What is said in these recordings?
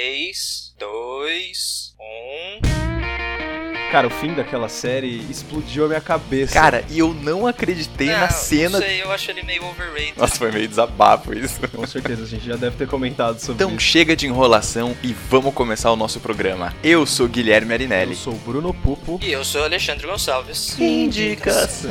3, 2, 1. Cara, o fim daquela série explodiu a minha cabeça. Cara, e eu não acreditei Não, na cena. Não sei, eu acho ele meio overrated. Nossa, foi meio desabafo isso. Com certeza, a gente já deve ter comentado sobre Então isso. chega de enrolação e vamos começar o nosso programa. Eu sou Guilherme Eu Arinelli. sou o Bruno Pupo. E eu sou Alexandre Gonçalves. Indicação.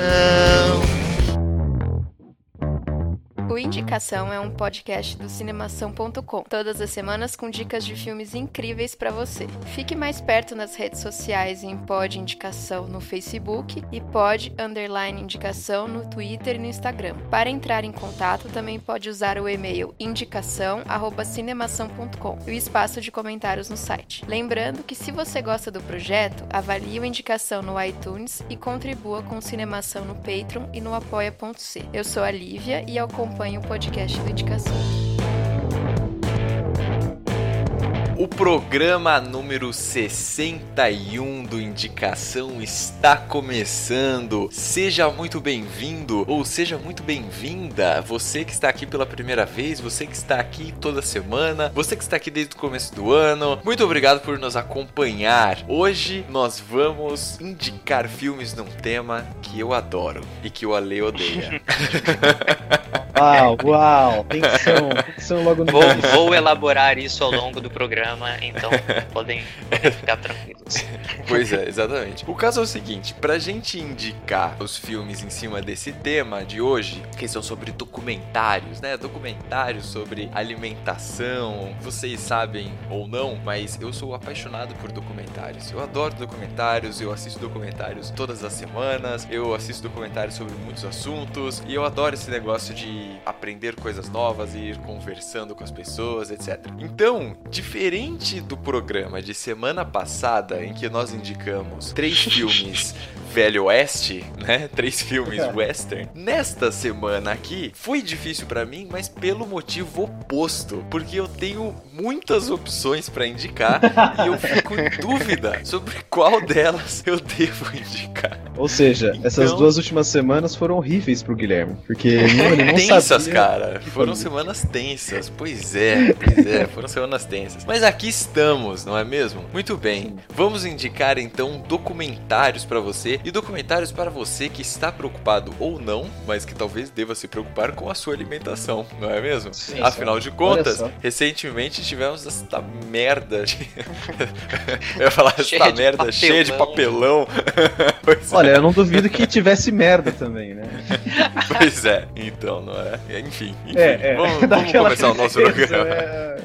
O Indicação é um podcast do cinemação.com. Todas as semanas com dicas de filmes incríveis pra você. Fique mais perto nas redes sociais em Pod Indicação no Facebook e Pod Underline Indicação no Twitter e no Instagram. Para entrar em contato, também pode usar o e-mail indicação@cinemação.com e o espaço de comentários no site. Lembrando que se você gosta do projeto, avalie o Indicação no iTunes e contribua com Cinemação no Patreon e no apoia.c. Eu sou a Lívia e acompanho o podcast do Indicação. O programa número 61 do Indicação está começando. Seja muito bem-vindo ou seja muito bem-vinda. Você que está aqui pela primeira vez, você que está aqui toda semana, você que está aqui desde o começo do ano. Muito obrigado por nos acompanhar. Hoje nós vamos indicar filmes num tema que eu adoro e que o Ale odeia. Uau, uau, tensão, tensão logo no Vou, início. vou elaborar isso ao longo do programa, então podem, podem ficar tranquilos. Pois é, exatamente. O caso é o seguinte, pra gente indicar os filmes em cima desse tema de hoje, que são sobre documentários, né? Documentários sobre alimentação. Vocês sabem ou não, mas eu sou apaixonado por documentários. Eu adoro documentários, eu assisto documentários todas as semanas, eu assisto documentários sobre muitos assuntos e eu adoro esse negócio de aprender coisas novas e ir conversando com as pessoas, etc. Então, diferente do programa de semana passada em que nós indicamos três filmes Velho Oeste, né? Três filmes western. Nesta semana aqui foi difícil pra mim, mas pelo motivo oposto, porque eu tenho muitas opções pra indicar e eu fico em dúvida sobre qual delas eu devo indicar. Ou seja, essas Então- duas últimas semanas foram horríveis pro Guilherme. Porque não, ele não tensas, sabia. cara. Foram fazer. semanas tensas. Pois é, pois é, foram semanas tensas. Mas aqui estamos, não é mesmo? Muito bem. Vamos indicar então documentários pra você e documentários para você que está preocupado ou não, mas que talvez deva se preocupar com a sua alimentação, não é mesmo? Sim, Afinal de contas, recentemente tivemos esta merda. de- Eu ia falar Cheia esta de merda cheia de papelão. Pois é. Olha, eu não duvido que tivesse merda também, né? Pois é, então, não é? Enfim, enfim É, é. vamos, vamos começar o nosso programa. né?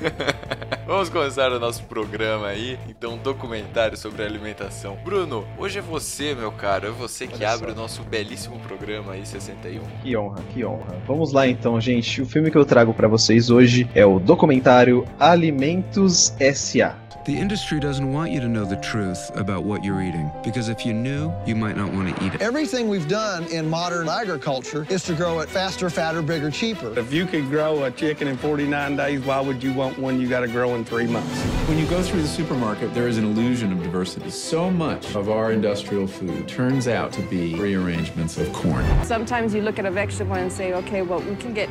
Vamos começar o nosso programa aí, então, documentário sobre alimentação. Bruno, hoje é você, meu caro, é você que Olha abre só. o nosso belíssimo programa aí, 61. Que honra, que honra. Vamos lá então, gente. O filme que eu trago pra vocês hoje é o documentário Alimentos S.A. The industry doesn't want you to know the truth about what you're eating because if you knew, you might not want to eat it. Everything we've done in modern agriculture is to grow it faster, fatter, bigger, cheaper. If you could grow a chicken in 49 days, why would you want one you got to grow in three months? When you go through the supermarket, there is an illusion of diversity. So much of our industrial food turns out to be rearrangements of corn. Sometimes you look at a vegetable and say, okay, well, we can get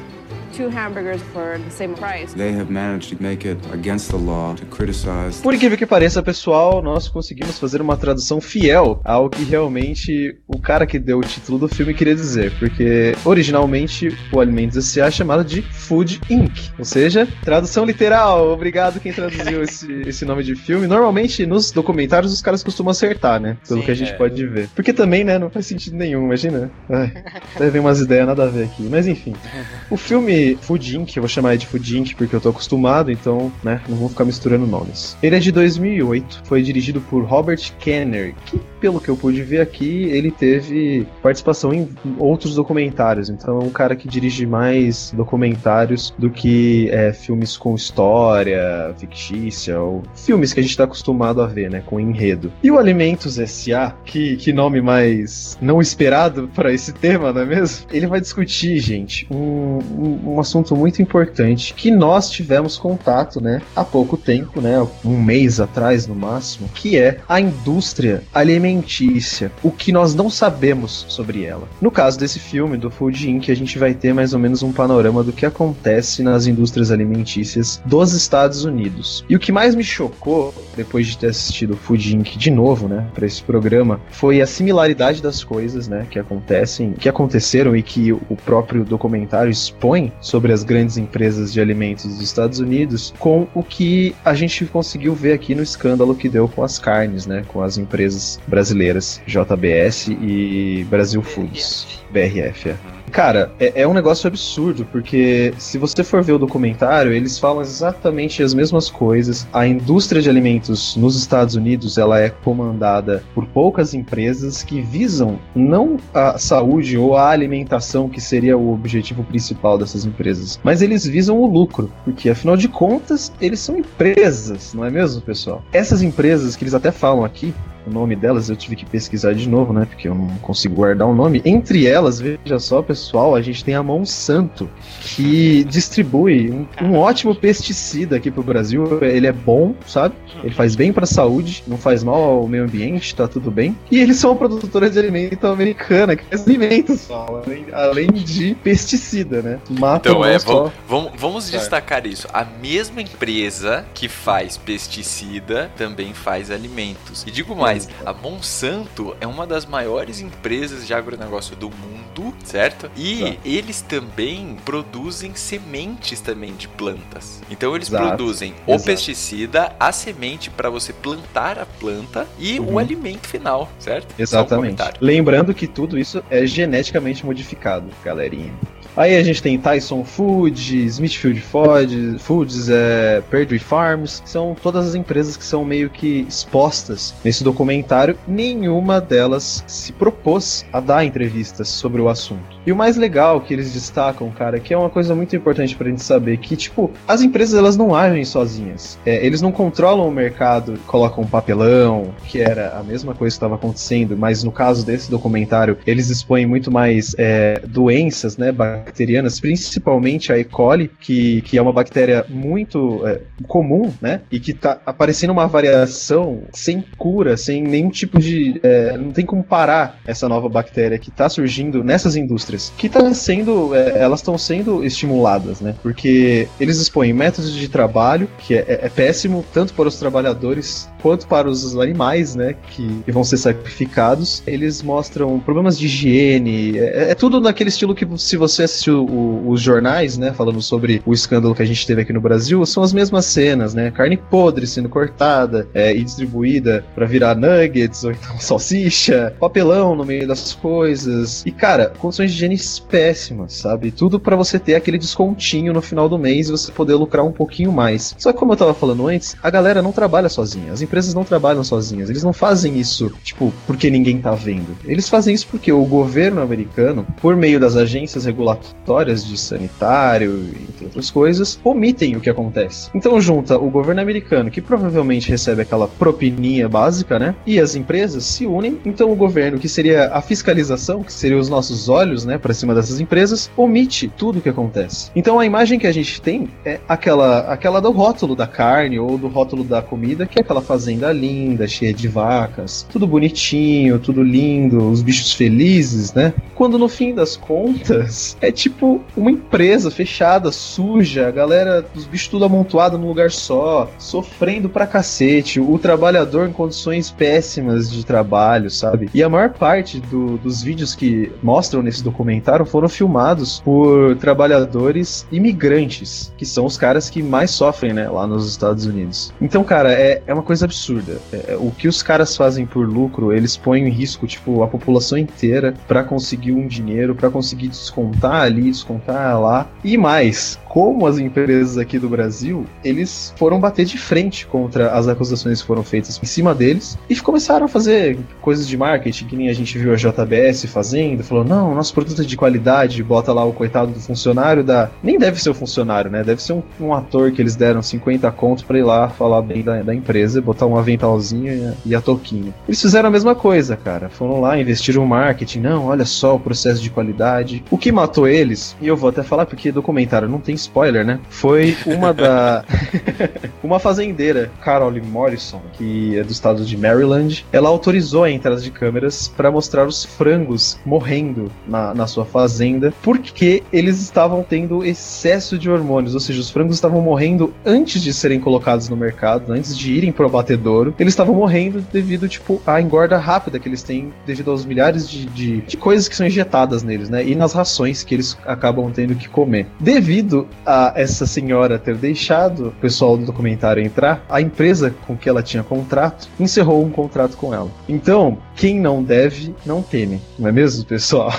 two hamburgers for the same price. They have managed to make it against the law to criticize Por incrível que pareça, pessoal, nós conseguimos fazer uma tradução fiel ao que realmente o cara que deu o título do filme queria dizer. Porque originalmente o Alimentos S.A. é chamado de Food Inc. Ou seja, tradução literal. Obrigado quem traduziu esse, esse nome de filme. Normalmente nos documentários os caras costumam acertar, né? Pelo Sim, que a gente é. pode ver. Porque também, né, não faz sentido nenhum, imagina. Ai, até vem umas ideias nada a ver aqui. Mas enfim. O filme Food Inc., eu vou chamar de Food Inc. porque eu tô acostumado, então, né, não vou ficar misturando nomes. Ele é de 2008, foi dirigido por Robert Kenner, que, pelo que eu pude ver aqui, ele teve participação em outros documentários, então é um cara que dirige mais documentários do que é, filmes com história fictícia, ou filmes que a gente tá acostumado a ver, né, com enredo. E o Alimentos S.A., que, que nome mais não esperado para esse tema, não é mesmo? Ele vai discutir, gente, um- um- um assunto muito importante que nós tivemos contato, né, há pouco tempo, né, um mês atrás no máximo, que é a indústria alimentícia, o que nós não sabemos sobre ela. No caso desse filme do Food Inc, a gente vai ter mais ou menos um panorama do que acontece nas indústrias alimentícias dos Estados Unidos. E o que mais me chocou depois de ter assistido Food Inc de novo, né, para esse programa, foi a similaridade das coisas, né, que acontecem, que aconteceram e que o próprio documentário expõe sobre as grandes empresas de alimentos dos Estados Unidos com o que a gente conseguiu ver aqui no escândalo que deu com as carnes, né, com as empresas brasileiras, JBS e Brasil Foods, BRF. É. Cara, é, é, um negócio absurdo, porque se você for ver o documentário, eles falam exatamente as mesmas coisas. A indústria de alimentos nos Estados Unidos, ela é comandada por poucas empresas que visam não a saúde ou a alimentação, que seria o objetivo principal dessas empresas, mas eles visam o lucro, porque afinal de contas, eles são empresas, não é mesmo, pessoal? Essas empresas que eles até falam aqui, o nome delas, eu tive que pesquisar de novo, né? Porque eu não consigo guardar o nome. Entre elas, veja só, pessoal, a gente tem a Monsanto, que distribui um, um ótimo pesticida aqui pro Brasil. Ele é bom, sabe? Ele faz bem pra saúde, não faz mal ao meio ambiente, tá tudo bem. E eles são produtora de alimento americana, que faz alimentos só, além, além de pesticida, né? Mata então, é, vamos, vamos destacar isso. A mesma empresa que faz pesticida também faz alimentos. E digo mais, a Monsanto é uma das maiores empresas de agronegócio do mundo, certo? E tá. eles também produzem sementes também de plantas. Então eles Exato. produzem o Exato. pesticida, a semente para você plantar a planta e uhum. o alimento final, certo? Exatamente. Um Lembrando que tudo isso é geneticamente modificado, galerinha. Aí a gente tem Tyson Foods, Smithfield Foods, é, Perdue Farms, são todas as empresas que são meio que expostas nesse documentário. Nenhuma delas se propôs a dar entrevistas sobre o assunto. E o mais legal que eles destacam, cara, que é uma coisa muito importante pra gente saber, que, tipo, as empresas elas não agem sozinhas. É, eles não controlam o mercado, colocam papelão, que era a mesma coisa que estava acontecendo, mas no caso desse documentário, eles expõem muito mais é, doenças, né, bacterianas, principalmente a E. coli, que, que é uma bactéria muito é, comum, né? E que tá aparecendo uma variação sem cura, sem nenhum tipo de. É, não tem como parar essa nova bactéria que tá surgindo nessas indústrias. Que tá sendo. É, elas estão sendo estimuladas, né? Porque eles expõem métodos de trabalho, que é, é, é péssimo tanto para os trabalhadores quanto para os animais, né? Que, que vão ser sacrificados. Eles mostram problemas de higiene. É, é tudo naquele estilo que, se você assistiu o, os jornais, né, falando sobre o escândalo que a gente teve aqui no Brasil, são as mesmas cenas, né? Carne podre sendo cortada é, e distribuída para virar nuggets ou então salsicha, papelão no meio das coisas. E, cara, condições de higiene péssimas, sabe? Tudo para você ter aquele descontinho no final do mês e você poder lucrar um pouquinho mais. Só que, como eu tava falando antes, a galera não trabalha sozinha. As empresas não trabalham sozinhas. Eles não fazem isso, tipo, porque ninguém tá vendo. Eles fazem isso porque o governo americano, por meio das agências regulatórias, de sanitário, entre outras coisas, omitem o que acontece. Então junta o governo americano, que provavelmente recebe aquela propininha básica, né? E as empresas se unem. Então o governo, que seria a fiscalização, que seria os nossos olhos, né, para cima dessas empresas, omite tudo o que acontece. Então a imagem que a gente tem é aquela, aquela do rótulo da carne ou do rótulo da comida, que é aquela fazenda linda, cheia de vacas, tudo bonitinho, tudo lindo, os bichos felizes, né? Quando no fim das contas é tipo uma empresa fechada, suja, a galera, os bichos tudo amontoado num lugar só, sofrendo pra cacete, o trabalhador em condições péssimas de trabalho, sabe? E a maior parte do, dos vídeos que mostram nesse documentário foram filmados por trabalhadores imigrantes, que são os caras que mais sofrem, né, lá nos Estados Unidos. Então, cara, é, é uma coisa absurda. É, o que os caras fazem por lucro, eles põem em risco, tipo, a população inteira para conseguir um dinheiro, para conseguir descontar ali, descontar lá. E mais, como as empresas aqui do Brasil, eles foram bater de frente contra as acusações que foram feitas em cima deles e começaram a fazer coisas de marketing, que nem a gente viu a JBS fazendo, falou, não, nosso produto é de qualidade, bota lá o coitado do funcionário da... Nem deve ser o funcionário, né? Deve ser um, um ator que eles deram 50 contos pra ir lá falar bem da, da empresa, botar um aventalzinho e a, e a. Eles fizeram a mesma coisa, cara. Foram lá, investiram no marketing, não, olha só o processo de qualidade. O que matou eles, e eu vou até falar porque documentário não tem spoiler, né? Foi uma da. uma fazendeira, Carol Morrison, que é do estado de Maryland, ela autorizou a entrada de câmeras para mostrar os frangos morrendo na, na sua fazenda, porque eles estavam tendo excesso de hormônios, ou seja, os frangos estavam morrendo antes de serem colocados no mercado, antes de irem pro abatedouro, eles estavam morrendo devido, tipo, à engorda rápida que eles têm devido aos milhares de, de, de coisas que são injetadas neles, né? E nas rações que eles acabam tendo que comer. Devido a essa senhora ter deixado o pessoal do documentário entrar, a empresa com que ela tinha contrato encerrou um contrato com ela. Então, quem não deve, não teme, não é mesmo, pessoal?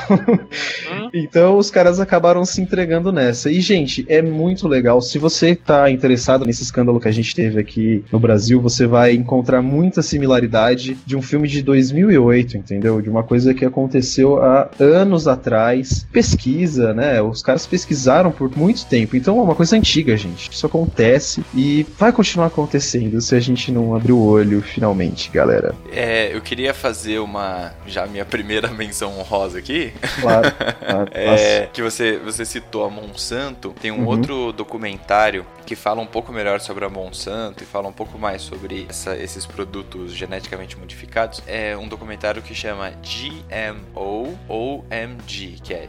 então, os caras acabaram se entregando nessa. E, gente, é muito legal. Se você tá interessado nesse escândalo que a gente teve aqui no Brasil, você vai encontrar muita similaridade de um filme de 2008, entendeu? De uma coisa que aconteceu há anos atrás. Pesquisa, né? Os caras pesquisaram por muito tempo. Então é uma coisa antiga, gente. Isso acontece e vai continuar acontecendo se a gente não abrir o olho finalmente, galera. É, eu queria fazer uma. Já minha primeira menção honrosa aqui. Claro. claro é, que você, você citou a Monsanto. Tem um Uhum. outro documentário que fala um pouco melhor sobre a Monsanto e fala um pouco mais sobre essa- esses produtos geneticamente modificados. É um documentário que chama GMO OMG, que é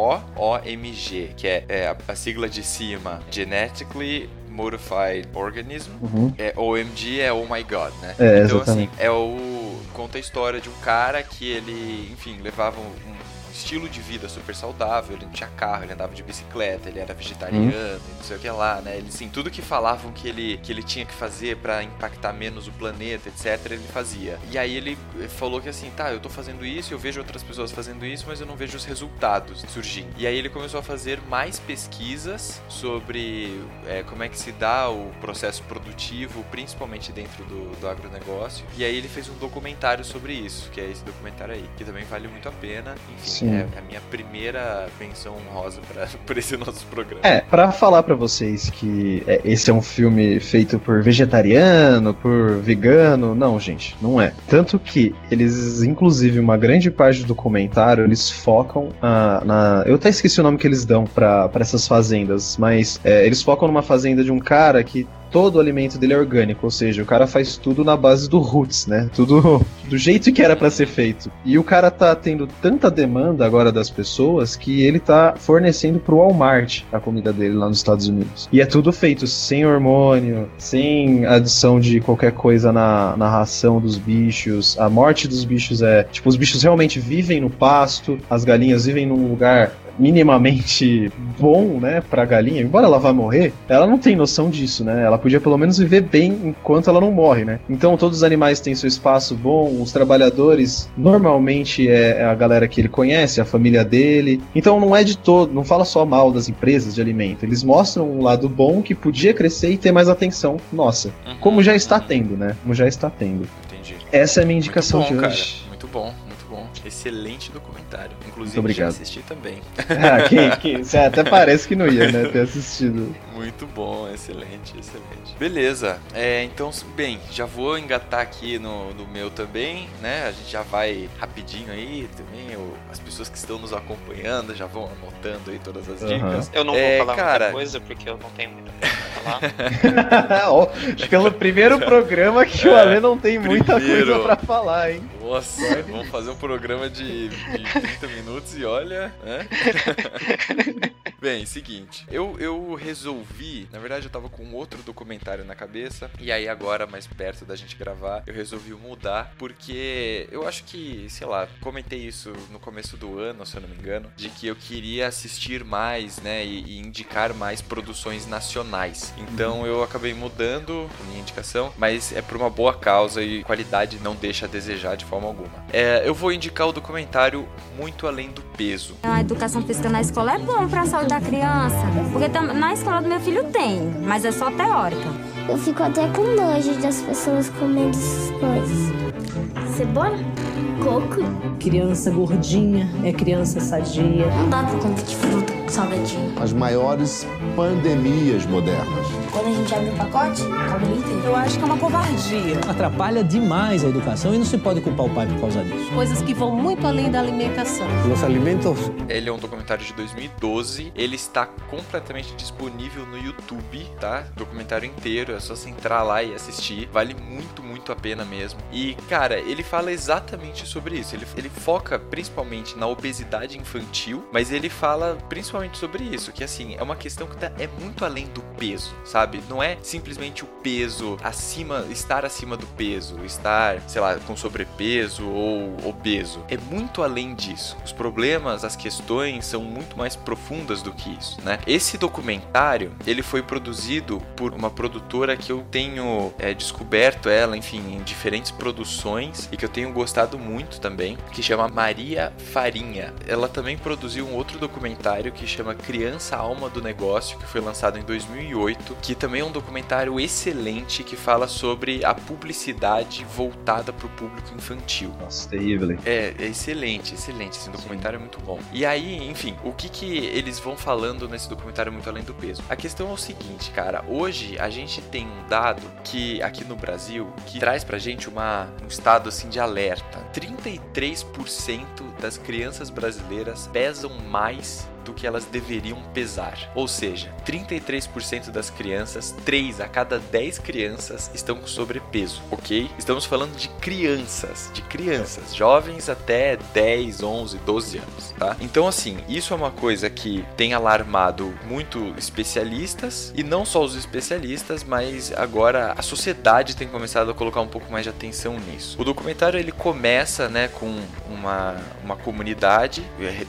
G-M-O-O-M-G, que é, é a, a sigla de cima Genetically Modified Organism. Uhum. É, OMG é Oh My God, né? É, então, exatamente. assim, é o. Conta a história de um cara que ele, enfim, levava um, um estilo de vida super saudável, ele não tinha carro, ele andava de bicicleta, ele era vegetariano e não sei o que lá, né? Ele, assim, tudo que falavam que ele, que ele tinha que fazer pra impactar menos o planeta, etc, ele fazia. E aí ele falou que assim, tá, eu tô fazendo isso, eu vejo outras pessoas fazendo isso, mas eu não vejo os resultados surgindo. E aí ele começou a fazer mais pesquisas sobre é, como é que se dá o processo produtivo, principalmente dentro do, do agronegócio. E aí ele fez um documentário sobre isso, que é esse documentário aí, que também vale muito a pena. Enfim, Sim. É a minha primeira menção honrosa pra, por esse nosso programa. É, pra falar pra vocês que é, esse é um filme feito por vegetariano, por vegano, não, gente, não é. Tanto que eles, inclusive, uma grande parte do documentário, eles focam ah, na. Eu até esqueci o nome que eles dão pra pra essas fazendas, mas é, eles focam numa fazenda de um cara que. Todo o alimento dele é orgânico, ou seja, o cara faz tudo na base do roots, né? Tudo do jeito que era pra ser feito. E o cara tá tendo tanta demanda agora das pessoas que ele tá fornecendo pro Walmart a comida dele lá nos Estados Unidos. E é tudo feito sem hormônio, sem adição de qualquer coisa na, na ração dos bichos. A morte dos bichos é. Tipo, os bichos realmente vivem no pasto, as galinhas vivem num lugar minimamente bom, né, pra galinha, embora ela vá morrer, ela não tem noção disso, né? Ela podia pelo menos viver bem enquanto ela não morre, né? Então todos os animais têm seu espaço bom, os trabalhadores normalmente é a galera que ele conhece, a família dele. Então não é de todo, não fala só mal das empresas de alimento, eles mostram um lado bom que podia crescer e ter mais atenção nossa, Uhum, como já está tendo, né? Como já está tendo. Entendi. Essa é a minha indicação bom, de cara. hoje. Bom, muito bom. Excelente documentário. Inclusive, Muito obrigado. já assisti também. Ah, quem, você até parece que não ia, né, ter assistido. Muito bom, excelente, excelente. Beleza, é, então, bem, já vou engatar aqui no, no meu também, né? A gente já vai rapidinho aí também. o- as pessoas que estão nos acompanhando já vão anotando aí todas as dicas. Eu não É, vou falar cara. muita coisa porque eu não tenho muita coisa pra falar. Que é o primeiro programa que o É, Ale não tem muita primeiro. coisa pra falar, hein? Nossa, vamos fazer um programa de, de 30 minutos e olha, né? Bem, seguinte, eu, eu resolvi, na verdade eu tava com outro documentário na cabeça, e aí agora, mais perto da gente gravar, eu resolvi mudar, porque eu acho que, sei lá, comentei isso no começo do ano, se eu não me engano, de que eu queria assistir mais, né, e, e indicar mais produções nacionais. Então eu acabei mudando a minha indicação, mas é por uma boa causa e qualidade não deixa a desejar de forma forma alguma. É, eu vou indicar o documentário Muito Além do Peso. A educação física na escola é bom para a saúde da criança, porque na escola do meu filho tem, mas é só teórica. Eu fico até com nojo das pessoas comendo essas coisas. Cebola? Coco? Criança gordinha é criança sadia. Não dá pra comer de fruta salgadinho. As maiores pandemias modernas. Quando a gente abre o pacote, acaba inteiro. Eu acho que é uma covardia. Atrapalha demais a educação e não se pode culpar o pai por causa disso. Coisas que vão muito além da alimentação. Os alimentos. Ele é um documentário de 2012. Ele está completamente disponível no YouTube, tá? Documentário inteiro. É só você entrar lá e assistir. Vale muito, muito a pena mesmo. E, cara, ele fala exatamente sobre isso. Ele, ele foca principalmente na obesidade infantil, mas ele fala principalmente sobre isso, que assim, é uma questão que tá, é muito além do peso, sabe? Não é simplesmente o peso acima, estar acima do peso, estar, sei lá, com sobrepeso ou obeso. É muito além disso. Os problemas, as questões são muito mais profundas do que isso, né? Esse documentário, ele foi produzido por uma produtora que eu tenho é, descoberto ela, enfim, em diferentes produções e que eu tenho gostado muito também, que chama Maria Farinha. Ela também produziu um outro documentário que chama Criança Alma do Negócio, que foi lançado em 2008, que também é um documentário excelente que fala sobre a publicidade voltada para o público infantil. Nossa, terrível. É, é excelente, excelente. Esse documentário é muito bom. E aí, enfim, o que que eles vão falando nesse documentário muito além do peso? A questão é o seguinte, cara. Hoje a gente tem um dado que aqui no Brasil que traz pra gente uma, um estado assim de alerta. 33% das crianças brasileiras pesam mais do que elas deveriam pesar. Ou seja, 33% das crianças, 3 a cada 10 crianças estão com sobrepeso, ok? Estamos falando de crianças, de crianças, jovens até 10, 11, 12 anos, tá? Então, assim, isso é uma coisa que tem alarmado muito especialistas e não só os especialistas, mas agora a sociedade tem começado a colocar um pouco mais de atenção nisso. O documentário ele começa, né, com uma, uma comunidade,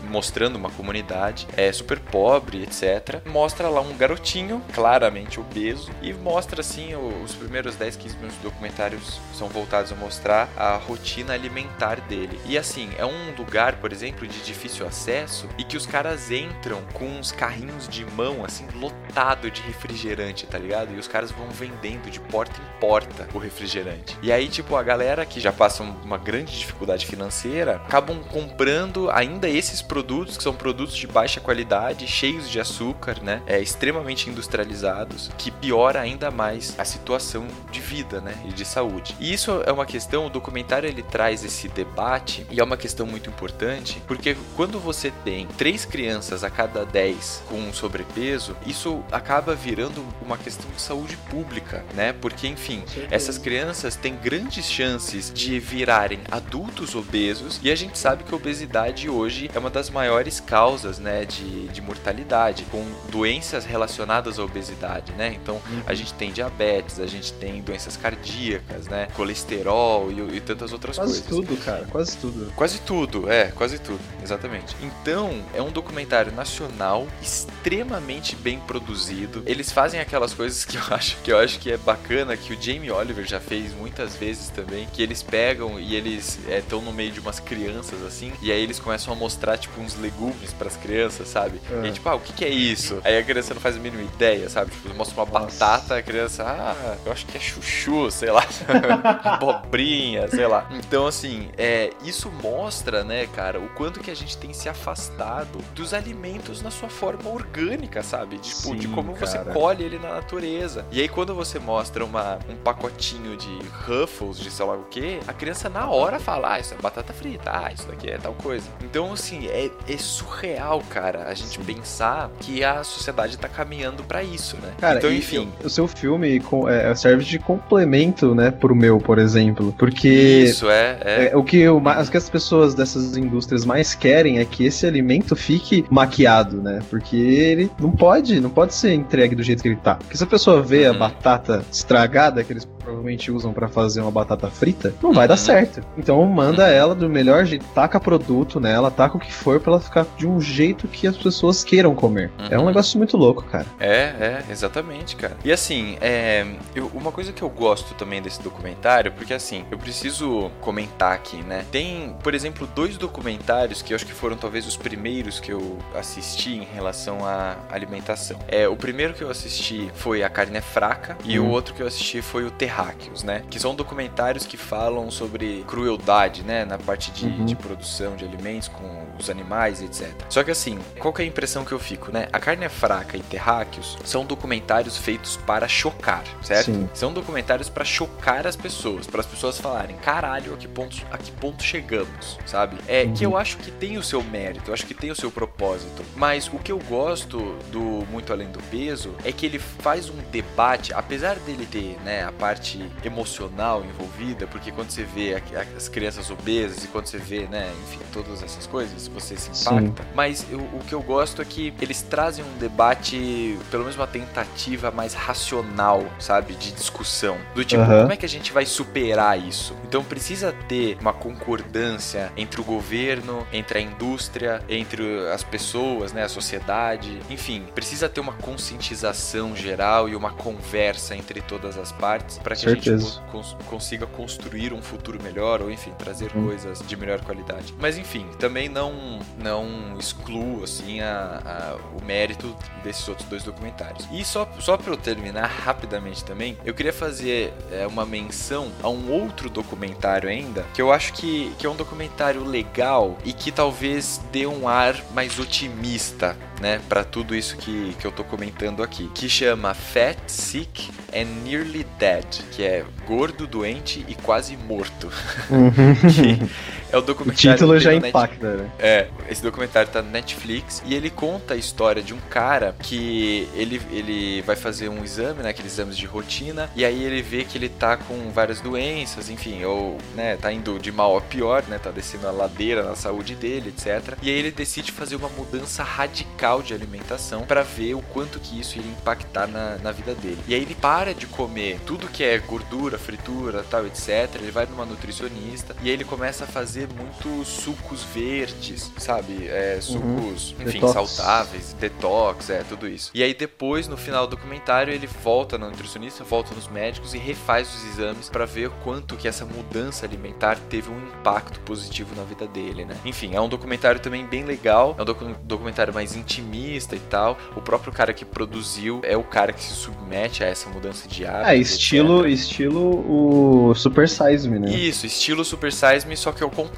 mostrando uma comunidade é super pobre, etc. Mostra lá um garotinho, claramente obeso, e mostra assim os primeiros 10, 15 minutos do documentário são voltados a mostrar a rotina alimentar dele. E assim, é um lugar, por exemplo, de difícil acesso e que os caras entram com uns carrinhos de mão assim lotado de refrigerante, tá ligado? E os caras vão vendendo de porta em porta o refrigerante. E aí, tipo, a galera que já passa uma grande dificuldade financeira acabam comprando ainda esses produtos que são produtos de baixa qualidade, cheios de açúcar, né? É, extremamente industrializados, que piora ainda mais a situação de vida, né? E de saúde. E isso é uma questão, o documentário ele traz esse debate e é uma questão muito importante, porque quando você tem três crianças a cada dez com sobrepeso, isso acaba virando uma questão de saúde pública, né? Porque, enfim, essas crianças têm grandes chances de virarem adultos obesos e a gente sabe que a obesidade hoje é uma das maiores causas, né? De, de mortalidade, com doenças relacionadas à obesidade, né? Então uhum. a gente tem diabetes, a gente tem doenças cardíacas, né? Colesterol e, e tantas outras quase coisas. Quase tudo, cara, quase tudo. Quase tudo, é, quase tudo, exatamente. Então é um documentário nacional extremamente bem produzido. Eles fazem aquelas coisas que eu acho que eu acho que é bacana que o Jamie Oliver já fez muitas vezes também, que eles pegam e eles estão é, no meio de umas crianças assim, e aí eles começam a mostrar tipo uns legumes para as crianças criança, sabe? É. E tipo, ah, o que, que é isso? Aí a criança não faz a mínima ideia, sabe? Tipo, mostra uma Nossa. batata, a criança, ah, eu acho que é chuchu, sei lá, abobrinha, sei lá. Então, assim, é, isso mostra, né, cara, o quanto que a gente tem se afastado dos alimentos na sua forma orgânica, sabe? Tipo, Sim, de como cara. você colhe ele na natureza. E aí, quando você mostra uma, um pacotinho de Ruffles, de sei lá o que, a criança na hora fala, ah, isso é batata frita, ah, isso daqui é tal coisa. Então, assim, é, é surreal, cara cara, a gente pensar que a sociedade tá caminhando para isso, né? Cara, então, enfim. o seu filme é, serve de complemento, né, pro meu, por exemplo. Porque. Isso, é. é. é o, que o, o que as pessoas dessas indústrias mais querem é que esse alimento fique maquiado, né? Porque ele não pode, não pode ser entregue do jeito que ele tá. Porque se a pessoa vê uhum. a batata estragada que eles provavelmente usam pra fazer uma batata frita, não vai dar certo. Então manda ela do melhor jeito, taca produto nela, taca o que for pra ela ficar de um jeito que as pessoas queiram comer. É um negócio muito louco, cara. É, é, exatamente, cara. E assim, é, eu- uma coisa que eu gosto também desse documentário, porque assim, eu preciso comentar aqui, né? Tem, por exemplo, dois documentários que eu acho que foram talvez os primeiros que eu assisti em relação à alimentação. É, o primeiro que eu assisti foi A Carne é Fraca e o Hum. outro que eu assisti foi o Terráqueos, né? Que são documentários que falam sobre crueldade, né? Na parte de, Uhum. de produção de alimentos com os animais, etc. Só que assim, qual que é a impressão que eu fico, né? A Carne é Fraca e Terráqueos são documentários feitos para chocar, certo? Sim. São documentários para chocar as pessoas, para as pessoas falarem, caralho, a que ponto, a que ponto chegamos, sabe? É que eu acho que tem o seu mérito, eu acho que tem o seu propósito. Mas o que eu gosto do Muito Além do Peso é que ele faz um debate, apesar dele ter, né, a parte emocional envolvida, porque quando você vê as crianças obesas e quando você vê, né, enfim, todas essas coisas, você se Sim. impacta. Mas eu- o que eu gosto é que eles trazem um debate, pelo menos uma tentativa mais racional, sabe? De discussão. Do tipo, Aham. como é que a gente vai superar isso? Então precisa ter uma concordância entre o governo, entre a indústria, entre as pessoas, né? A sociedade. Enfim, precisa ter uma conscientização geral e uma conversa entre todas as partes para que a gente Certeza. cons- consiga construir um futuro melhor ou enfim trazer Hum. coisas de melhor qualidade mas enfim também não não excluo assim a, a- o mérito desses outros dois documentários e só só para eu terminar rapidamente também eu queria fazer é, uma menção a um outro documentário ainda que eu acho que, que é um documentário legal e que talvez dê um ar mais otimista né, para tudo isso que, que eu tô comentando aqui, que chama Fat, Sick and Nearly Dead, que é gordo, doente e quase morto. Uhum. é o o documentário título que já impacta, né? é, esse documentário tá no Netflix e ele conta a história de um cara que ele, ele vai fazer um exame, né, aqueles exames de rotina, e aí ele vê que ele tá com várias doenças, enfim, ou, né, tá indo de mal a pior, né, tá descendo a ladeira na saúde dele, etc. E aí ele decide fazer uma mudança radical de alimentação para ver o quanto que isso iria impactar na, na vida dele. E aí ele para de comer tudo que é gordura, fritura, tal, etc. Ele vai numa nutricionista e aí ele começa a fazer muitos sucos verdes, sabe? É, sucos, enfim, Detox. saudáveis, detox, é, tudo isso. E aí depois, no final do documentário, ele volta na nutricionista, volta nos médicos e refaz os exames para ver o quanto que essa mudança alimentar teve um impacto positivo na vida dele, né? Enfim, é um documentário também bem legal, é um docu- documentário mais intimista e tal. O próprio cara que produziu é o cara que se submete a essa mudança de hábitos. É, etc. estilo, estilo o Super Size Me, né? Isso, estilo Super Size Me, só que ao contrário.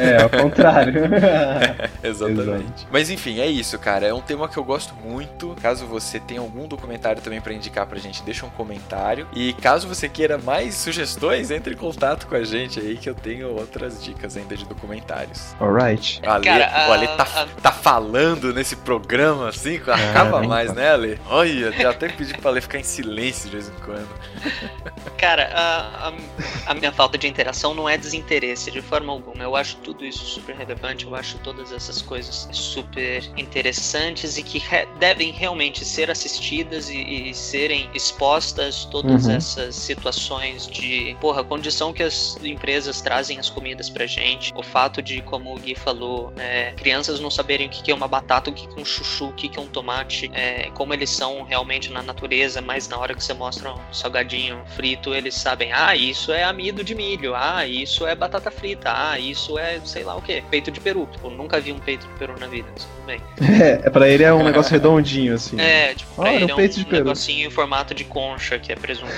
É, ao contrário. Exatamente. Mas enfim, é isso, cara. É um tema que eu gosto muito. Caso você tenha algum documentário também pra indicar pra gente, deixa um comentário. E caso você queira mais sugestões, entre em contato com a gente aí que eu tenho outras dicas ainda de documentários. Alright. O Ale, Cara, o Ale a- tá, tá falando nesse programa assim, que acaba nem mais, né, Ale? Olha, já até pedi pra Ale ficar em silêncio de vez em quando. Cara, a, a- a minha falta de interação não é desinteresse de forma alguma. Eu acho tudo isso super relevante, eu acho todas essas coisas super interessantes e que re- devem realmente ser assistidas e, e serem expostas todas Uhum. essas situações de, porra, a condição que as empresas trazem as comidas pra gente, o fato de, como o Gui falou, é, crianças não saberem o que é uma batata, o que é um chuchu, o que que é um tomate, é, como eles são realmente na natureza, mas na hora que você mostra um salgadinho frito, eles sabem, ah, isso é amido de milho, ah, isso é batata frita, ah, isso é sei lá o que, peito de peru. Tipo, nunca vi um peito de peru na vida, mas tudo bem. É, pra ele é um negócio redondinho, assim. É, tipo, pra Olha, ele um é peito um de peru. negocinho em formato de concha, que é presunto.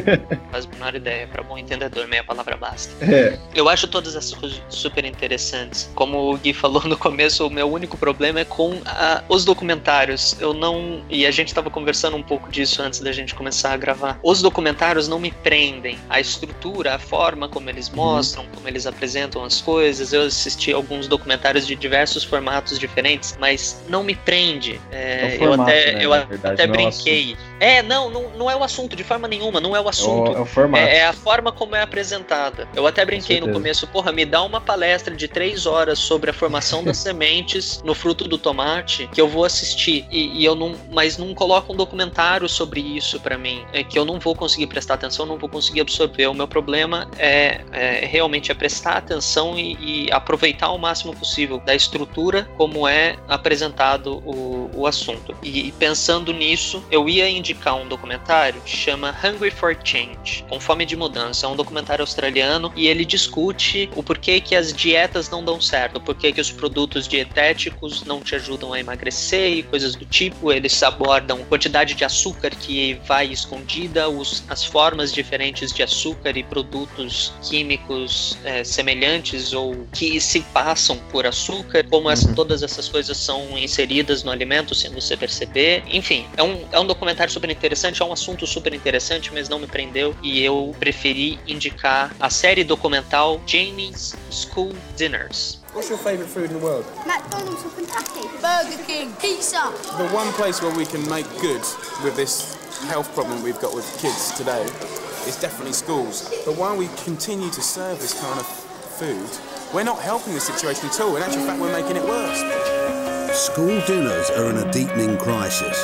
Faz a menor ideia, pra bom entendedor, meia palavra basta. É. Eu acho todas essas coisas super interessantes. Como o Gui falou no começo, o meu único problema é com ah, os documentários. Eu não. E a gente tava conversando um pouco disso antes da gente começar a gravar. Os documentários não me prendem. A estrutura, a forma como eles mostram, como eles apresentam as coisas, eu assisti alguns documentários de diversos formatos diferentes, mas não me prende. É, É o formato, eu até, né, eu verdade, até é o brinquei. É, não, não, não é o assunto, de forma nenhuma, não é o assunto. é o formato. É, é a forma como é apresentada. Eu até brinquei no começo, porra, me dá uma palestra de três horas sobre a formação das sementes no fruto do tomate que eu vou assistir. E, e eu não. Mas não coloca um documentário sobre isso pra mim. É que eu não vou conseguir prestar atenção, não vou conseguir absorver. O meu problema é, é realmente é prestar atenção e, e aproveitar o máximo possível da estrutura como é apresentado o, o assunto. E, e pensando nisso, eu ia indicar um documentário que chama Hungry for Change, com fome de mudança. É um documentário australiano e ele discute o porquê que as dietas não dão certo, porquê que os produtos dietéticos não te ajudam a emagrecer e coisas do tipo. Eles abordam a quantidade de açúcar que vai escondida, os, as formas diferentes de açúcar e produtos químicos eh, semelhantes ou que se passam por açúcar, como essa- todas essas coisas são inseridas no alimento sem você perceber. Enfim, é um, é um documentário super interessante, é um assunto super interessante, mas não me prendeu e eu preferi indicar a série documental Jamie's School Dinners. What's your favourite food in the world? McDonald's or Kentucky? Burger King. Pizza. The one place where we can make good with this health problem we've got with kids today is definitely schools. But while we continue to serve this kind of food, we're not helping the situation at all. In actual fact, we're making it worse. School dinners are in a deepening crisis.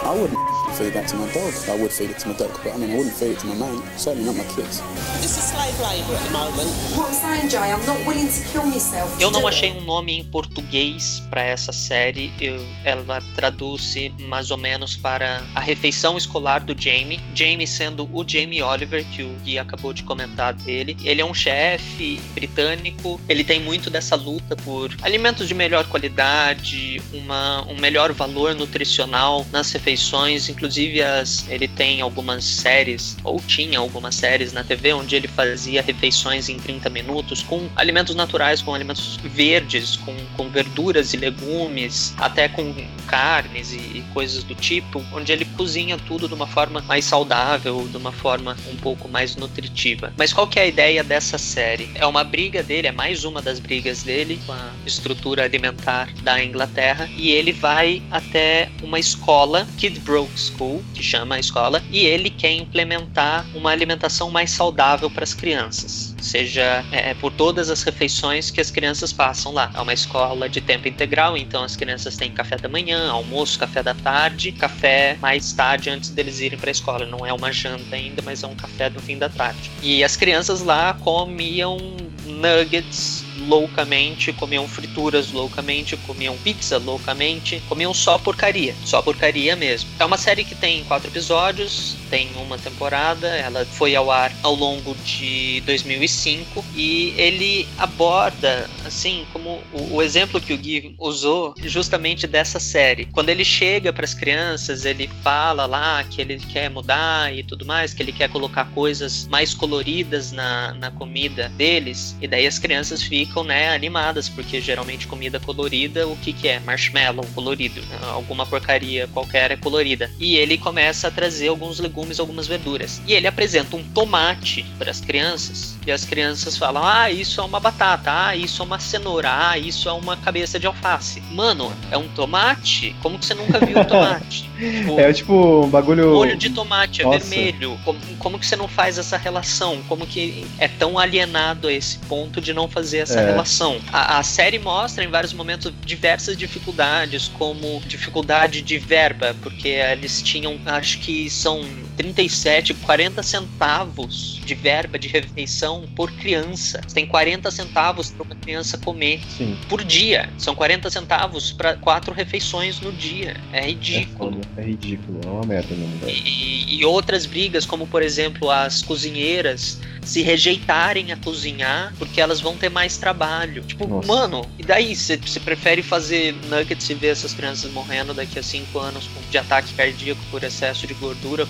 I wouldn't feed that to my dog. I would feed it to my dog, but I mean, I wouldn't feed it to my mate. Certainly not my kids. This is slave labour at the moment. What I'm saying, Jay, I'm not willing to kill myself. Eu não achei um nome em português para essa série. Eu- ela traduz-se mais ou menos para a refeição escolar do Jamie. Jamie sendo o Jamie Oliver, que o Gui acabou de comentar dele. Ele é um chefe britânico. Ele tem muito dessa luta por alimentos de melhor qualidade, uma, um melhor valor nutricional nas refeições. Inclusive, as, ele tem algumas séries, ou tinha algumas séries na TV, onde ele fazia refeições em 30 minutos com alimentos naturais, com alimentos verdes, com, com verduras e legumes, até com carnes e, e coisas do tipo, onde ele cozinha tudo de uma forma mais saudável, de uma forma um pouco mais nutritiva. Mas qual que é a ideia dessa série? É uma briga dele, é mais uma das brigas dele com a estrutura alimentar da Inglaterra, e ele vai até uma escola, Kidbroke School, que chama a escola, e ele quer implementar uma alimentação mais saudável para as crianças, seja é, por todas as refeições que as crianças passam lá. É uma escola de tempo integral, então as crianças têm café da manhã, almoço, café da tarde, café mais tarde antes deles irem para a escola. Não é uma janta ainda, mas é um café do fim da tarde. E as crianças lá comiam nuggets loucamente, comiam frituras loucamente, comiam pizza loucamente, comiam só porcaria, só porcaria mesmo. É uma série que tem quatro episódios, tem uma temporada, ela foi ao ar ao longo de 2005 e ele aborda, assim, como o, o exemplo que o Gui usou, justamente dessa série. Quando ele chega para as crianças, ele fala lá que ele quer mudar e tudo mais, que ele quer colocar coisas mais coloridas na, na comida deles, e daí as crianças ficam, né, animadas, porque geralmente comida colorida, o que que é? Marshmallow colorido, alguma porcaria qualquer é colorida. E ele começa a trazer alguns legumes, algumas verduras. E ele apresenta um tomate para as crianças, e as crianças falam: "Ah, isso é uma batata, ah, isso é uma cenoura, ah, isso é uma cabeça de alface". Mano, é um tomate? Como que você nunca viu um tomate? Tipo, É tipo um bagulho. Molho de tomate é Nossa. vermelho. Como, como que você não faz essa relação? Como que é tão alienado a esse ponto de não fazer essa É. relação? A, a série mostra em vários momentos diversas dificuldades, como dificuldade de verba, porque eles tinham, acho que são 37, 40 centavos de verba de refeição por criança. Você tem 40 centavos para uma criança comer Sim. por dia. São 40 centavos para quatro refeições no dia. É É, ridículo. foda, é ridículo, é uma merda mesmo, velho. E, e outras brigas, como por exemplo as cozinheiras se rejeitarem a cozinhar porque elas vão ter mais trabalho. Tipo, Nossa. mano, e daí? Você prefere fazer nuggets e ver essas crianças morrendo daqui a 5 anos de ataque cardíaco por excesso de gordura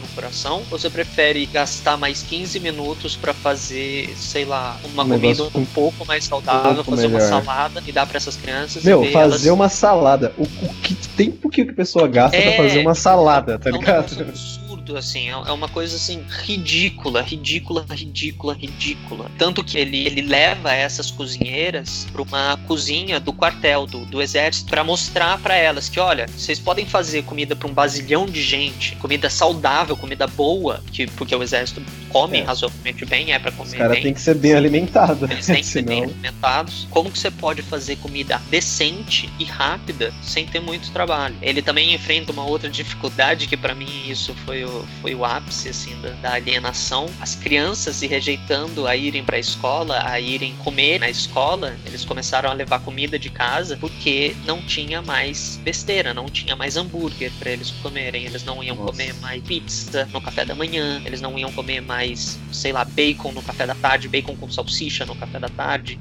no coração? Ou você prefere gastar mais 15 minutos pra fazer, sei lá, uma Um comida um pouco mais saudável, pouco fazer uma melhor. salada e dar pra essas crianças? Meu, fazer elas... uma salada. O, o que tempo que a pessoa gasta É, pra fazer uma salada, tá É um ligado? negócio absurdo. assim, é é uma coisa assim ridícula, ridícula, ridícula, ridícula. Tanto que ele, ele leva essas cozinheiras para uma cozinha do quartel do, do exército para mostrar para elas que, olha, vocês podem fazer comida para um basilhão de gente, comida saudável, comida boa, que porque o exército come É. razoavelmente bem, é para Os comer caras bem. têm que ser bem alimentados. Eles têm que ser bem alimentados. Como que você pode fazer comida decente e rápida sem ter muito trabalho? Ele também enfrenta uma outra dificuldade que pra mim isso foi o, foi o ápice assim da, da alienação. As crianças se rejeitando a irem pra escola, a irem comer na escola, eles começaram a levar comida de casa porque não tinha mais besteira, não tinha mais hambúrguer pra eles comerem. Eles não iam Nossa. comer mais pizza no café da manhã, eles não iam comer mais, sei lá, bacon no café da tarde, bacon com salsicha no café da tarde.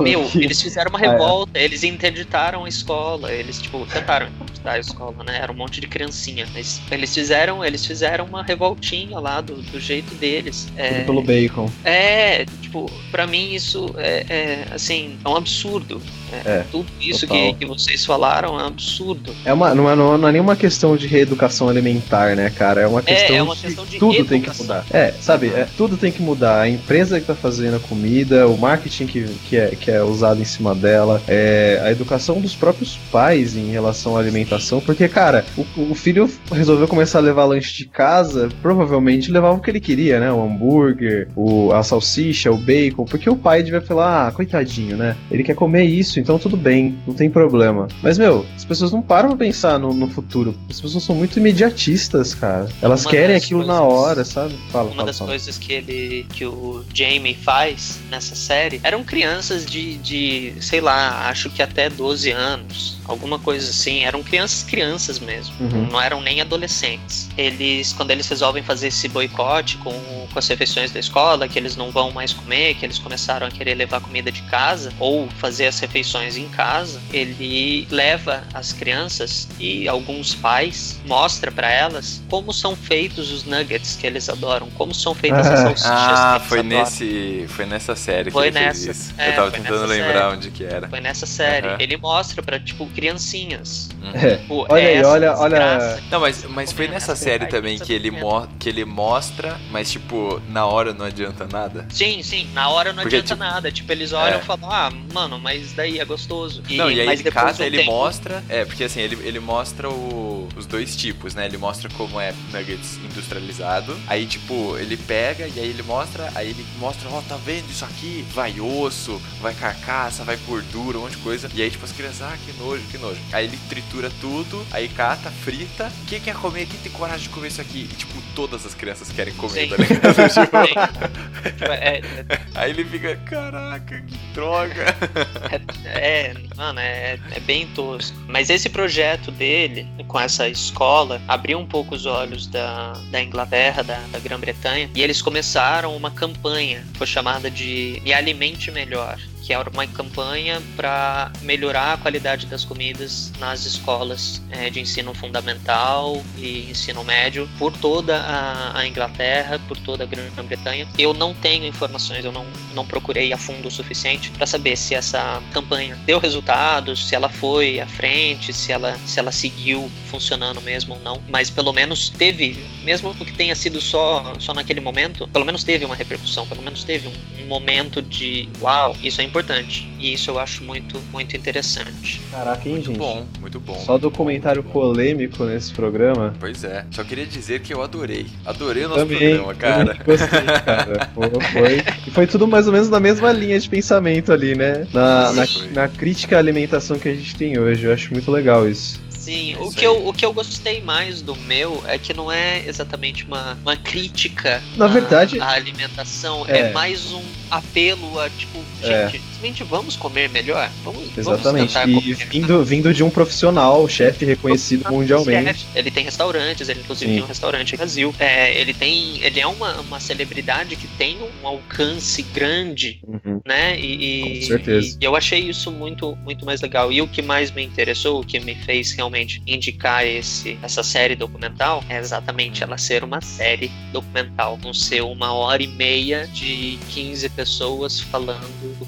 Meu, eles fizeram uma Ah, é. revolta, eles interditaram a escola, eles, tipo, tentaram interditar a escola, né? Era um monte de criancinha. Mas eles fizeram, eles fizeram uma revoltinha lá do, do jeito deles. É, pelo bacon. é, tipo, pra mim isso é, é, assim, é um absurdo. É, É, tudo isso que, que vocês falaram é um absurdo. É uma, não, é, não é nenhuma questão de reeducação alimentar, né, cara? É uma questão, é uma de, questão de tudo tem que reeducação. mudar. É, sabe? É, tudo tem que mudar. A empresa que tá fazendo a comida, o marketing que, que, é, que é usado em cima dela, é, a educação dos próprios pais em relação à alimentação. Porque, cara, o, o filho resolveu começar a levar lanche de casa, provavelmente levava o que ele queria, né? O hambúrguer, o, a salsicha, o bacon. Porque o pai devia falar, ah, coitadinho, né? Ele quer comer isso, então tudo bem, não tem problema. Mas, meu, as pessoas não param pra pensar no, no futuro. As pessoas são muito imediatistas, cara. Elas Uma querem aquilo na coisas- hora, sabe? Fala, Uma fala, das fala. coisas que ele que o Jamie faz nessa série eram crianças de, de, sei lá, acho que até 12 anos, alguma coisa assim, eram crianças crianças mesmo, Uhum. não eram nem adolescentes. Eles quando eles resolvem fazer esse boicote com, com as refeições da escola, que eles não vão mais comer, que eles começaram a querer levar comida de casa ou fazer as refeições em casa, ele leva as crianças e alguns pais mostra pra elas como são feitos os nuggets que eles adoram, como são feitas as salsichas Ah, que eles foi adoram. nesse, foi nessa série Foi que ele nessa, fez isso. é, Eu tava tentando lembrar série. onde que era. Foi nessa série. Aham. Ele mostra pra, tipo, criancinhas. É. Tipo, Olha aí, essa olha, olha. Não, mas, mas foi nessa série também que ele, mo que ele mostra, mas tipo, na hora não adianta nada. Sim, sim, na hora não Porque, adianta tipo, nada. Tipo, eles olham é. e falam, ah, mano, mas daí é gostoso. E, não, e aí de um ele tempo- mostra. É, porque assim, ele, ele mostra o- os dois tipos, né? Ele mostra como é nuggets industrializado. Aí, tipo, ele pega e aí ele mostra, aí ele mostra, ó, tá vendo isso aqui? Vai osso, vai carcaça, vai gordura, um monte de coisa. E aí, tipo, as crianças, ah, que nojo, que nojo. Aí ele tritura tudo, aí cata, frita. Quem quer comer? Quem tem coragem de comer isso aqui? E, tipo, todas as crianças querem comer, Sim. tá ligado? Tipo, Tipo, é, aí ele fica, caraca, que droga. É, mano, é, é bem tosco. Mas esse projeto dele, com essa escola, abriu um pouco os olhos da, da Inglaterra, da, da Grã-Bretanha, e eles começaram uma campanha, foi chamada de Me Alimente Melhor. Que era uma campanha para melhorar a qualidade das comidas nas escolas eh, de ensino fundamental e ensino médio por toda a, a Inglaterra, por toda a Grã-Bretanha. Eu não tenho informações, eu não, não procurei a fundo o suficiente para saber se essa campanha deu resultados, se ela foi à frente, se ela, se ela seguiu funcionando mesmo ou não. Mas pelo menos teve, mesmo que tenha sido só, só naquele momento, pelo menos teve uma repercussão, pelo menos teve um, um momento de uau, isso é importante. E isso eu acho muito, muito interessante. Caraca, hein, Muito gente? bom, muito bom. Só documentário polêmico nesse programa. Pois é, só queria dizer que eu adorei. Adorei o nosso Também, programa, cara. gostei, cara. Foi, foi- E foi tudo mais ou menos na mesma linha de pensamento ali, né? Na, na, na crítica à alimentação que a gente tem hoje. Eu acho muito legal isso. Sim, É o que, aí. eu, o que eu gostei mais do meu é que não é exatamente uma, uma crítica Na à- verdade- à alimentação, É. é. mais um apelo a, tipo, É. gente, simplesmente vamos comer melhor? Vamos, Exatamente. vamos E comer vindo, vindo de um profissional, chefe reconhecido mundialmente. Ele tem restaurantes, ele inclusive Sim. tem um restaurante no Brasil. É, ele tem. Ele é uma, uma celebridade que tem um alcance grande, Uhum. né? E, e- Com certeza. e eu achei isso muito, muito mais legal. E o que mais me interessou, o que me fez realmente indicar esse, essa série documental, é exatamente ela ser uma série documental. Não ser uma hora e meia de 15 pessoas falando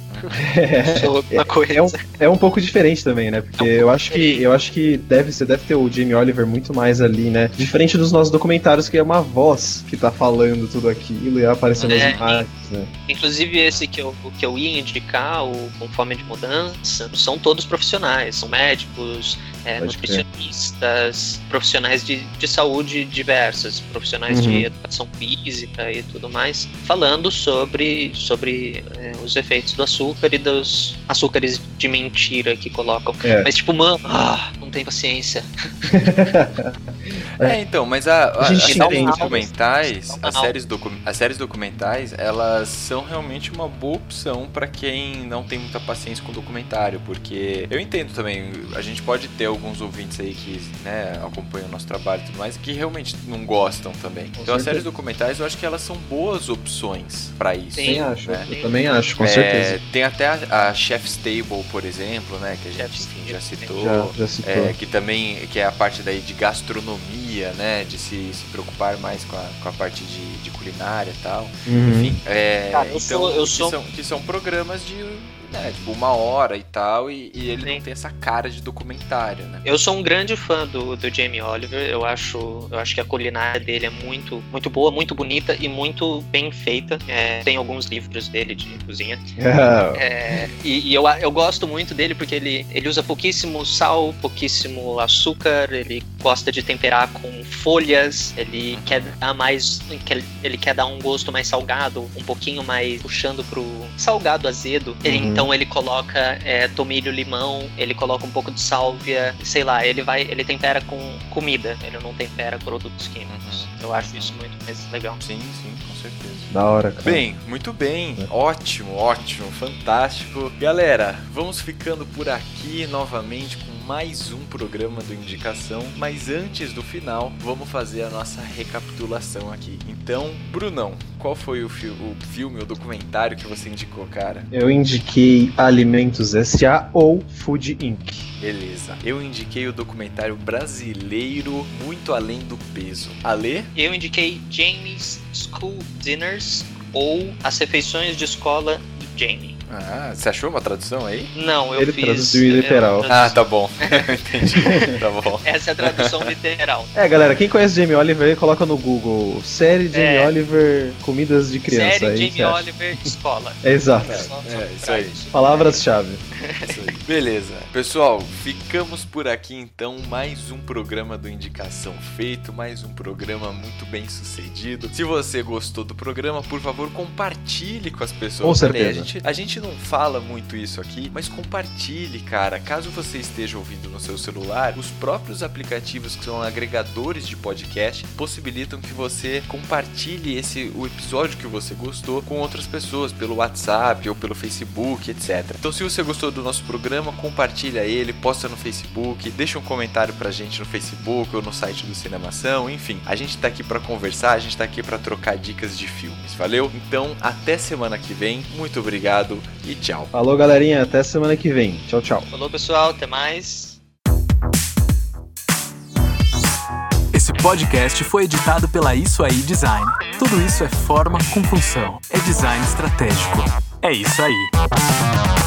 É, é, um, é um pouco diferente também, né? Porque eu acho que eu acho que deve, você deve ter o Jamie Oliver muito mais ali, né? Diferente dos nossos documentários, que é uma voz que tá falando tudo aquilo e aparecendo É, as imagens, né? Inclusive esse que eu, que eu ia indicar, o Com Fome de Mudança, são todos profissionais, são médicos, é, nutricionistas, profissionais de, de saúde diversas, profissionais Uhum. de educação física e tudo mais, falando sobre, sobre é, os efeitos do açúcar e dos açúcares de mentira que colocam. É. Mas tipo, mano, ah, não tem paciência. É, então, mas a, a, A gente as séries um documentais, um as séries, docu as séries documentais, elas são realmente uma boa opção pra quem não tem muita paciência com documentário, porque eu entendo também, a gente pode ter alguns ouvintes aí que, né, acompanham o nosso trabalho e tudo mais, que realmente não gostam também. então as certeza. séries documentais, eu acho que elas são boas opções pra isso. Também acho, né? eu também acho, com É, certeza. Tem até a, a Chef's Table, por exemplo, né, que a gente enfim, já citou, Já- já citou. É, que também que é a parte daí de gastronomia, né, de se, se preocupar mais com a, com a parte de, de culinária e tal. Uhum. Enfim, é, Cara, eu então, sou- eu que, sou- são, que são programas de né, tipo uma hora e tal, e, e ele não tem essa cara de documentário, né? Eu sou um grande fã do, do Jamie Oliver. Eu acho, eu acho que a culinária dele é muito, muito boa, muito bonita e muito bem feita. É, tem alguns livros dele de cozinha. Ah. É, e e eu, eu gosto muito dele porque ele, ele usa pouquíssimo sal, pouquíssimo açúcar. Ele gosta de temperar com folhas. Ele quer dar mais, ele quer dar um gosto mais salgado, um pouquinho mais puxando pro salgado azedo. Ele, Uhum. Então ele coloca é, tomilho, limão. Ele coloca um pouco de sálvia. Sei lá, ele vai, ele tempera com comida. Ele não tempera produtos químicos. Eu acho isso muito mais legal. Sim, sim, com certeza. Da hora, cara. Bem, muito bem. Ótimo, ótimo, fantástico. Galera, vamos ficando por aqui novamente com mais um programa do Indicação. Mas antes do final, vamos fazer a nossa recapitulação aqui. Então, Brunão, qual foi o, fi- o filme, o documentário que você indicou, cara? Eu indiquei Alimentos S.A. ou Food Inc. Beleza. Eu indiquei o documentário brasileiro Muito Além do Peso. Ale? Eu indiquei Jamie's School Dinners ou As Refeições de Escola do Jamie. Ah, você achou uma tradução aí? Não, eu Ele fiz. traduziu eu literal. traduzi- Ah, tá bom. Entendi. Tá bom. Essa é a tradução literal. É, galera, quem conhece Jamie Oliver, coloca no Google série Jamie É. Oliver Comidas de Criança. Série aí Jamie. Oliver Escola. É, exato. É, isso aí. Palavras-chave. Isso aí. Beleza. Pessoal, ficamos por aqui então. Mais um programa do Indicação feito, mais um programa muito bem sucedido. Se você gostou do programa, por favor, compartilhe com as pessoas. Com certeza. A gente, a gente não fala muito isso aqui, mas compartilhe, cara. Caso você esteja ouvindo no seu celular, os próprios aplicativos que são agregadores de podcast possibilitam que você compartilhe esse o episódio que você gostou com outras pessoas pelo WhatsApp ou pelo Facebook, etc. Então, se você gostou do nosso programa, compartilha ele, posta no Facebook, deixa um comentário pra gente no Facebook ou no site do Cinemação, enfim. A gente tá aqui pra conversar, a gente tá aqui pra trocar dicas de filmes. Valeu? Então, até semana que vem. Muito obrigado e tchau. Falou, galerinha. Até semana que vem. Tchau, tchau. Falou, pessoal. Até mais. Esse podcast foi editado pela Isso Aí Design. Tudo isso é forma com função. É design estratégico. É isso aí.